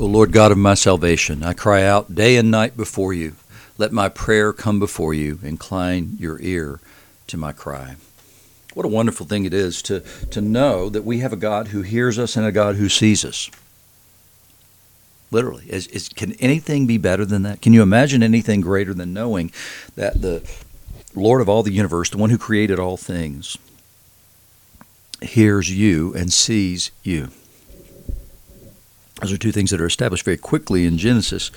O Lord God of my salvation, I cry out day and night before you. Let my prayer come before you. Incline your ear to my cry. What a wonderful thing it is to, to know that we have a God who hears us and a God who sees us. Literally. Is, is, can anything be better than that? Can you imagine anything greater than knowing that the Lord of all the universe, the one who created all things, hears you and sees you? Those are two things that are established very quickly in Genesis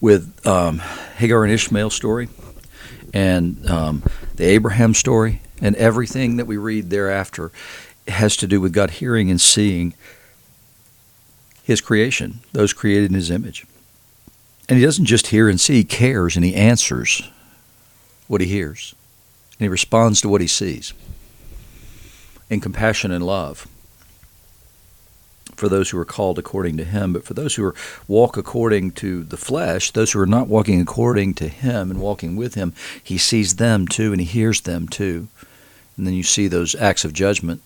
with um, Hagar and Ishmael story and um, the Abraham story and everything that we read thereafter has to do with God hearing and seeing his creation, those created in his image. And he doesn't just hear and see, he cares and he answers what he hears. And he responds to what he sees in compassion and love for those who are called according to him, but for those who are walk according to the flesh, those who are not walking according to him and walking with him, he sees them too and he hears them too. And then you see those acts of judgment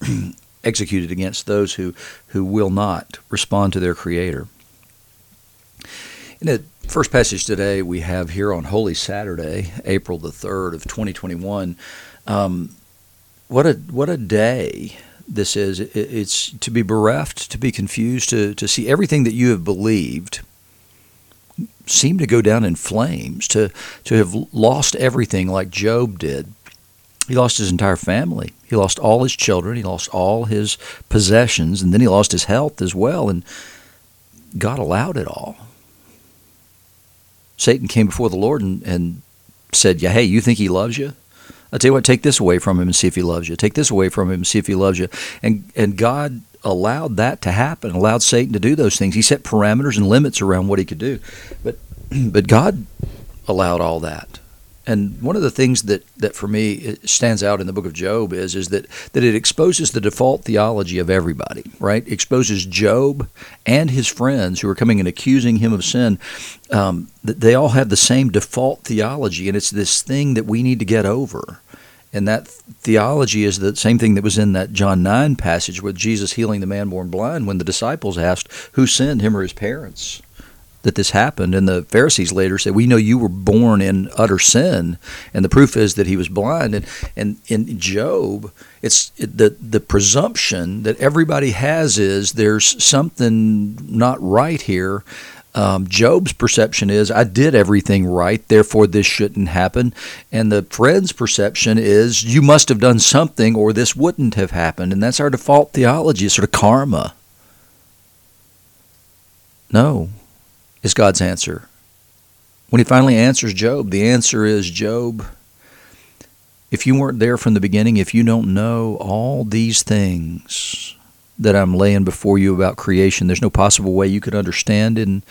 executed against those who, who will not respond to their creator. In the first passage today we have here on Holy Saturday, April the 3rd of 2021, um, what a what a day this is. It's to be bereft, to be confused, to, to see everything that you have believed seem to go down in flames, to, to have lost everything like Job did. He lost his entire family. He lost all his children. He lost all his possessions. And then he lost his health as well. And God allowed it all. Satan came before the Lord and, and said, Yeah, hey, you think he loves you? I tell you what, take this away from him and see if he loves you. Take this away from him and see if he loves you. And and God allowed that to happen, allowed Satan to do those things. He set parameters and limits around what he could do. But but God allowed all that. And one of the things that, that for me stands out in the book of Job is is that, that it exposes the default theology of everybody, right? Exposes Job and his friends who are coming and accusing him of sin. Um, that they all have the same default theology, and it's this thing that we need to get over. And that theology is the same thing that was in that John 9 passage with Jesus healing the man born blind when the disciples asked, Who sinned, him or his parents? That this happened. And the Pharisees later said, We know you were born in utter sin. And the proof is that he was blind. And, and in Job, it's the, the presumption that everybody has is there's something not right here. Um, Job's perception is, I did everything right, therefore this shouldn't happen. And the friend's perception is, you must have done something or this wouldn't have happened. And that's our default theology, sort of karma. No, is God's answer. When he finally answers Job, the answer is Job, if you weren't there from the beginning, if you don't know all these things that I'm laying before you about creation, there's no possible way you could understand and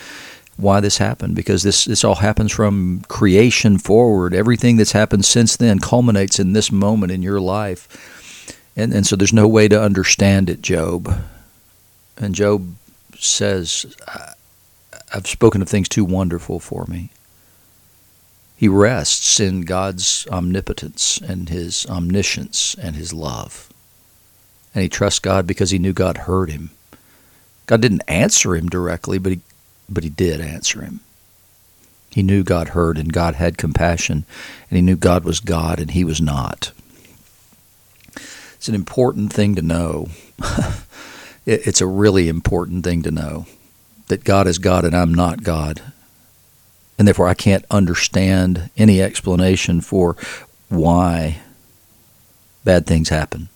why this happened because this this all happens from creation forward. Everything that's happened since then culminates in this moment in your life. And and so there's no way to understand it, Job. And Job says, I've spoken of things too wonderful for me. He rests in God's omnipotence and his omniscience and his love. And he trusts God because he knew God heard him. God didn't answer him directly, but he, but he did answer him. He knew God heard and God had compassion, and he knew God was God and he was not. It's an important thing to know. it's a really important thing to know that God is God and I'm not God. And therefore, I can't understand any explanation for why bad things happen.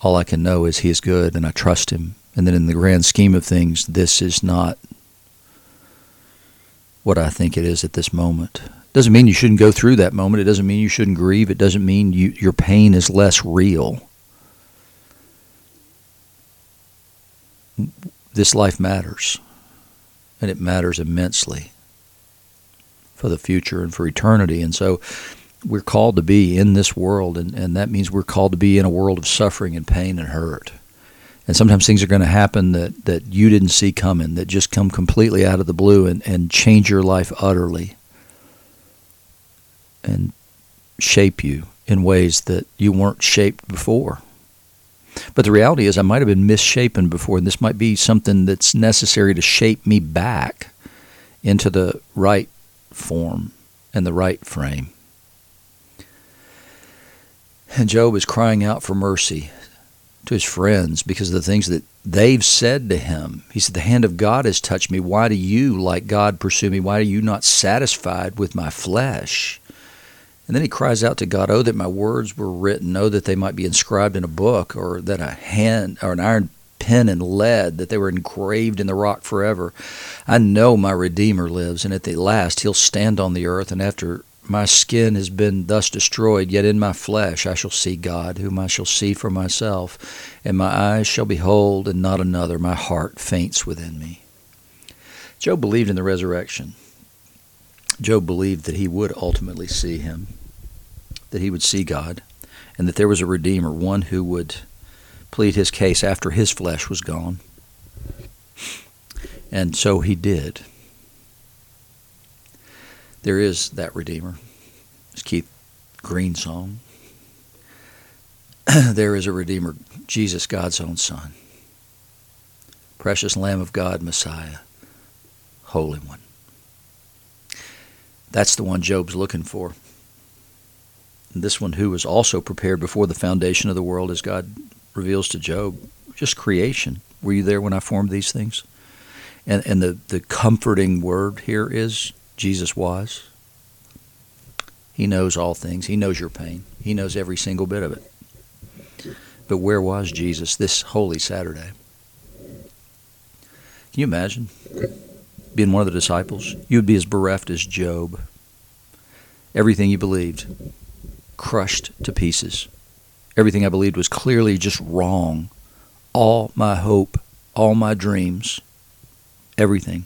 All I can know is He is good and I trust Him. And then, in the grand scheme of things, this is not what I think it is at this moment. Doesn't mean you shouldn't go through that moment. It doesn't mean you shouldn't grieve. It doesn't mean you, your pain is less real this life matters, and it matters immensely for the future and for eternity. And so we're called to be in this world, and, and that means we're called to be in a world of suffering and pain and hurt. And sometimes things are going to happen that, that you didn't see coming, that just come completely out of the blue and, and change your life utterly and shape you in ways that you weren't shaped before. But the reality is, I might have been misshapen before, and this might be something that's necessary to shape me back into the right form and the right frame. And Job is crying out for mercy to his friends because of the things that they've said to him. He said, The hand of God has touched me. Why do you, like God, pursue me? Why are you not satisfied with my flesh? And then he cries out to God, Oh, that my words were written, oh, that they might be inscribed in a book, or that a hand or an iron pen and lead, that they were engraved in the rock forever. I know my Redeemer lives, and at the last he'll stand on the earth, and after my skin has been thus destroyed, yet in my flesh I shall see God, whom I shall see for myself, and my eyes shall behold, and not another. My heart faints within me. Job believed in the resurrection. Job believed that he would ultimately see him that he would see God and that there was a Redeemer, one who would plead his case after his flesh was gone. And so he did. There is that Redeemer. It's Keith Green's song. there is a Redeemer, Jesus, God's own Son. Precious Lamb of God, Messiah, Holy One. That's the one Job's looking for this one who was also prepared before the foundation of the world, as God reveals to Job, just creation. Were you there when I formed these things? And, and the, the comforting word here is Jesus was. He knows all things. He knows your pain. He knows every single bit of it. But where was Jesus this Holy Saturday? Can you imagine being one of the disciples? You would be as bereft as Job. Everything you believed crushed to pieces. Everything I believed was clearly just wrong. All my hope, all my dreams, everything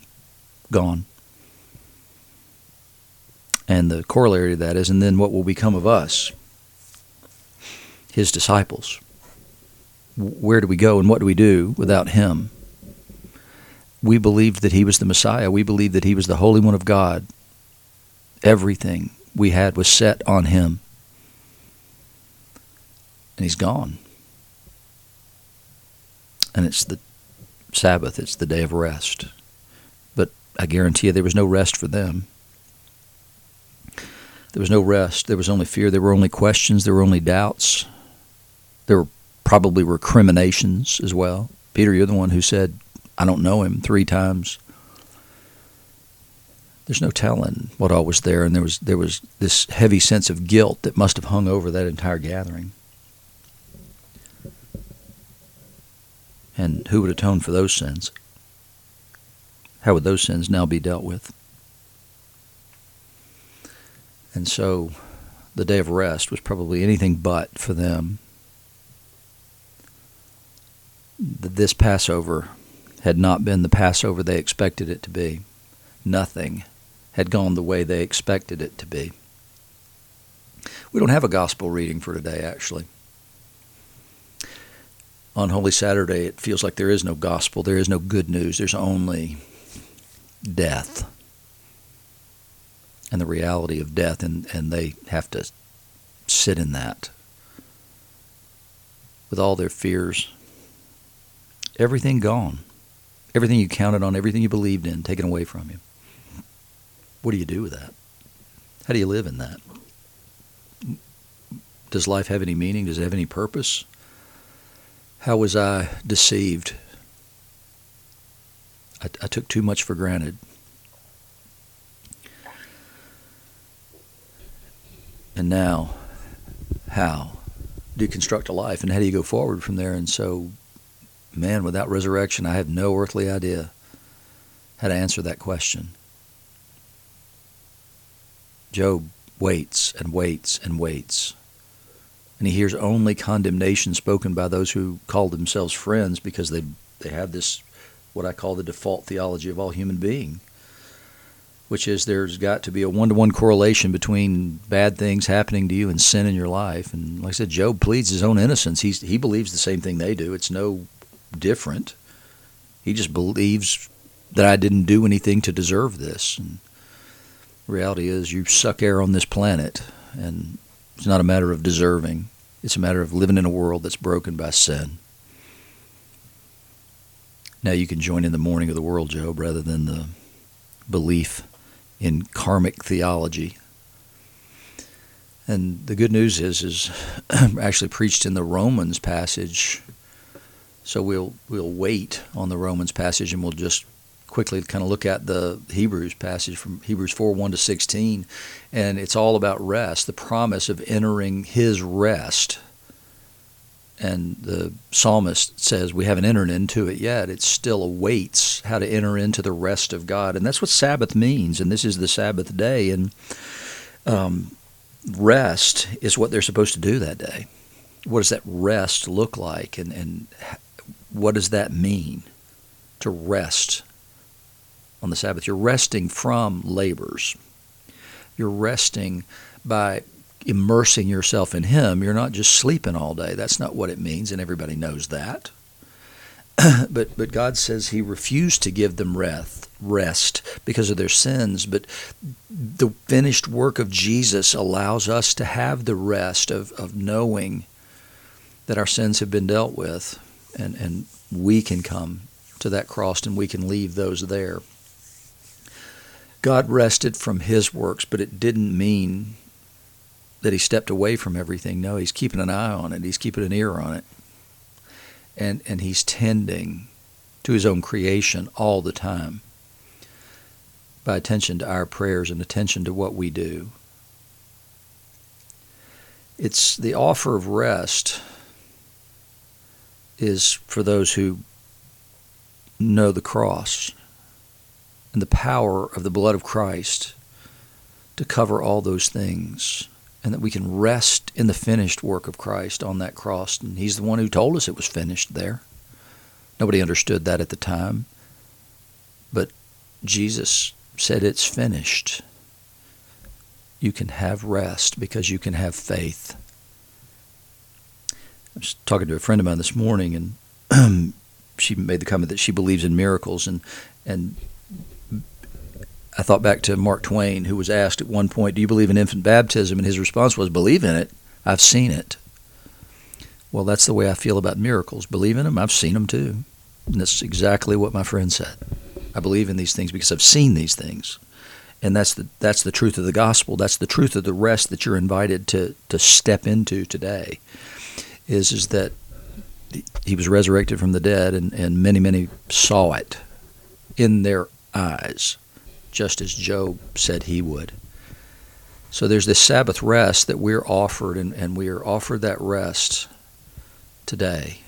gone. And the corollary to that is, and then what will become of us, his disciples? Where do we go and what do we do without him? We believed that he was the Messiah. We believed that he was the Holy One of God. Everything we had was set on him and he's gone. And it's the Sabbath, it's the day of rest. But I guarantee you there was no rest for them. There was no rest. There was only fear. There were only questions. There were only doubts. There were probably recriminations as well. Peter, you're the one who said, I don't know him three times. There's no telling what all was there, and there was there was this heavy sense of guilt that must have hung over that entire gathering. And who would atone for those sins? How would those sins now be dealt with? And so the day of rest was probably anything but for them. This Passover had not been the Passover they expected it to be. Nothing had gone the way they expected it to be. We don't have a gospel reading for today, actually on Holy Saturday, it feels like there is no gospel, there is no good news, there's only death and the reality of death, and, and they have to sit in that with all their fears. Everything gone. Everything you counted on, everything you believed in, taken away from you. What do you do with that? How do you live in that? Does life have any meaning? Does it have any purpose? How was I deceived? I, I took too much for granted. And now, how do you construct a life and how do you go forward from there? And so, man, without resurrection, I have no earthly idea how to answer that question. Job waits and waits and waits and he hears only condemnation spoken by those who call themselves friends because they they have this what I call the default theology of all human being, which is there's got to be a one to one correlation between bad things happening to you and sin in your life. And like I said, Job pleads his own innocence. He's, he believes the same thing they do. It's no different. He just believes that I didn't do anything to deserve this. And reality is, you suck air on this planet, and it's not a matter of deserving, it's a matter of living in a world that's broken by sin. Now you can join in the mourning of the world, Job, rather than the belief in karmic theology. And the good news is, is actually preached in the Romans passage. So we'll we'll wait on the Romans passage, and we'll just quickly kind of look at the Hebrews passage from Hebrews 4 1 to 16. And it's all about rest, the promise of entering his rest. And the psalmist says, We haven't entered into it yet. It still awaits how to enter into the rest of God. And that's what Sabbath means. And this is the Sabbath day. And um, rest is what they're supposed to do that day. What does that rest look like? And, and what does that mean to rest on the Sabbath? You're resting from labors. You're resting by immersing yourself in Him. You're not just sleeping all day. That's not what it means, and everybody knows that. but but God says He refused to give them rest rest because of their sins. But the finished work of Jesus allows us to have the rest of, of knowing that our sins have been dealt with and, and we can come to that cross and we can leave those there. God rested from his works, but it didn't mean that he stepped away from everything. No, he's keeping an eye on it. He's keeping an ear on it. And and he's tending to his own creation all the time by attention to our prayers and attention to what we do. It's the offer of rest is for those who know the cross and the power of the blood of Christ to cover all those things and that we can rest in the finished work of Christ on that cross and he's the one who told us it was finished there. Nobody understood that at the time. But Jesus said it's finished, you can have rest because you can have faith. I was talking to a friend of mine this morning, and she made the comment that she believes in miracles, and and I thought back to Mark Twain, who was asked at one point, "Do you believe in infant baptism?" and his response was, "Believe in it. I've seen it." Well, that's the way I feel about miracles. Believe in them. I've seen them too, and that's exactly what my friend said. I believe in these things because I've seen these things. And that's the that's the truth of the gospel. That's the truth of the rest that you're invited to to step into today. Is is that he was resurrected from the dead and, and many, many saw it in their eyes, just as Job said he would. So there's this Sabbath rest that we're offered, and, and we are offered that rest today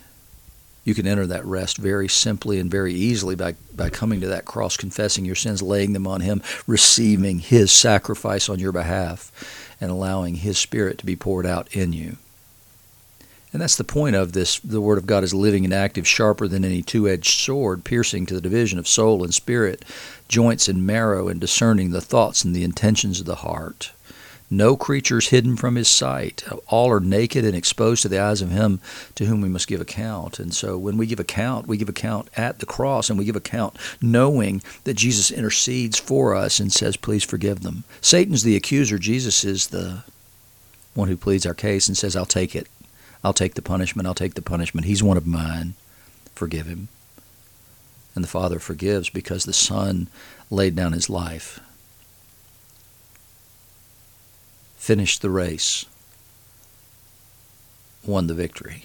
you can enter that rest very simply and very easily by, by coming to that cross, confessing your sins, laying them on Him, receiving His sacrifice on your behalf, and allowing His Spirit to be poured out in you. And that's the point of this. The Word of God is living and active, sharper than any two edged sword, piercing to the division of soul and spirit, joints and marrow, and discerning the thoughts and the intentions of the heart. No creature is hidden from his sight. All are naked and exposed to the eyes of him to whom we must give account. And so when we give account, we give account at the cross and we give account knowing that Jesus intercedes for us and says, please forgive them. Satan's the accuser. Jesus is the one who pleads our case and says, I'll take it. I'll take the punishment. I'll take the punishment. He's one of mine. Forgive him. And the Father forgives because the Son laid down his life finished the race, won the victory.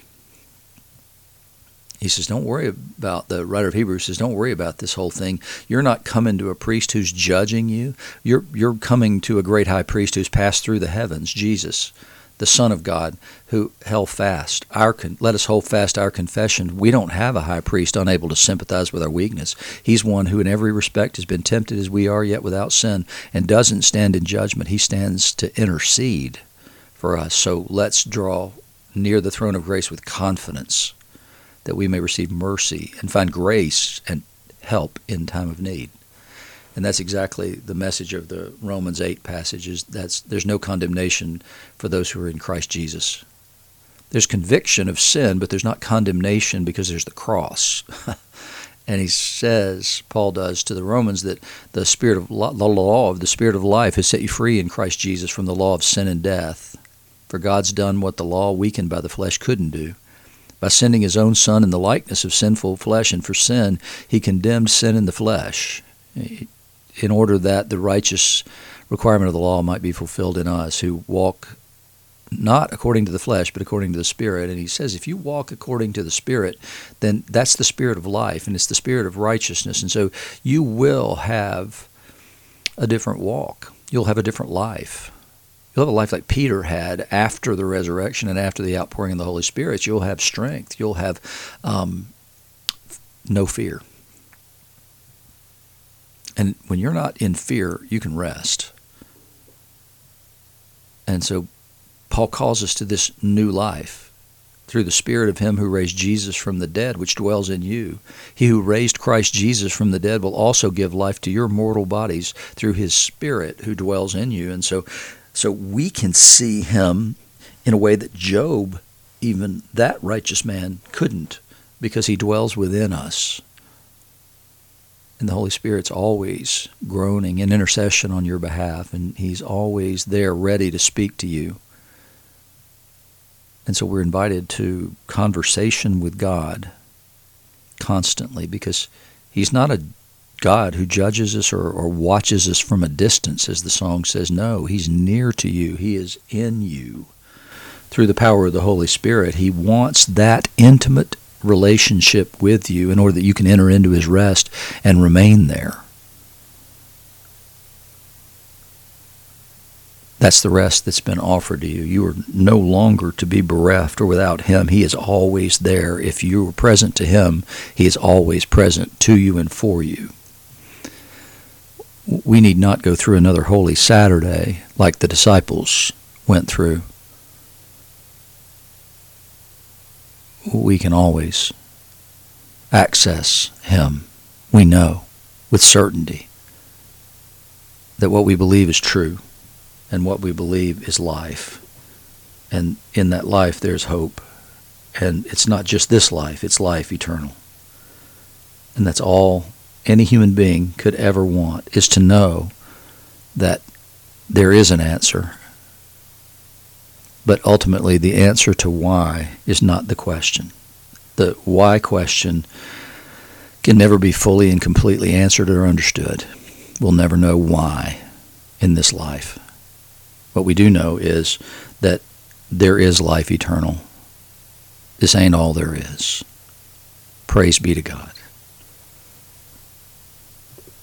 He says, Don't worry about, the writer of Hebrews says, Don't worry about this whole thing. You're not coming to a priest who's judging you. You're, you're coming to a great high priest who's passed through the heavens, Jesus the Son of God, who held fast. Our let us hold fast our confession. We don't have a high priest unable to sympathize with our weakness. He's one who, in every respect, has been tempted as we are, yet without sin, and doesn't stand in judgment. He stands to intercede for us. So let's draw near the throne of grace with confidence that we may receive mercy and find grace and help in time of need. And that's exactly the message of the Romans 8 passage is that's there's no condemnation for those who are in Christ Jesus. There's conviction of sin, but there's not condemnation because there's the cross. and he says, Paul does to the Romans, that the spirit of the law of the spirit of life has set you free in Christ Jesus from the law of sin and death. For God's done what the law, weakened by the flesh, couldn't do By sending his own Son in the likeness of sinful flesh, and for sin, he condemned sin in the flesh, in order that the righteous requirement of the law might be fulfilled in us who walk not according to the flesh, but according to the Spirit. And he says, if you walk according to the Spirit, then that's the Spirit of life, and it's the Spirit of righteousness. And so you will have a different walk. You'll have a different life. You'll have a life like Peter had after the resurrection and after the outpouring of the Holy Spirit. You'll have strength. You'll have um, no fear. And when you're not in fear, you can rest. And so Paul calls us to this new life through the Spirit of Him who raised Jesus from the dead, which dwells in you. He who raised Christ Jesus from the dead will also give life to your mortal bodies through His Spirit who dwells in you. And so, so we can see Him in a way that Job, even that righteous man, couldn't, because He dwells within us. And the Holy Spirit's always groaning in intercession on your behalf, and He's always there ready to speak to you. And so we're invited to conversation with God constantly because He's not a God who judges us or, or watches us from a distance, as the song says. No, He's near to you, He is in you. Through the power of the Holy Spirit, He wants that intimate relationship with you in order that you can enter into His rest and remain there. That's the rest that's been offered to you. You are no longer to be bereft or without Him. He is always there. If you are present to Him, He is always present to you and for you. We need not go through another Holy Saturday like the disciples went through. We can always access Him. We know with certainty that what we believe is true and what we believe is life. And in that life, there's hope. And it's not just this life, it's life eternal. And that's all any human being could ever want, is to know that there is an answer. But ultimately, the answer to why is not the question. The why question can never be fully and completely answered or understood. We'll never know why in this life. What we do know is that there is life eternal. This ain't all there is. Praise be to God.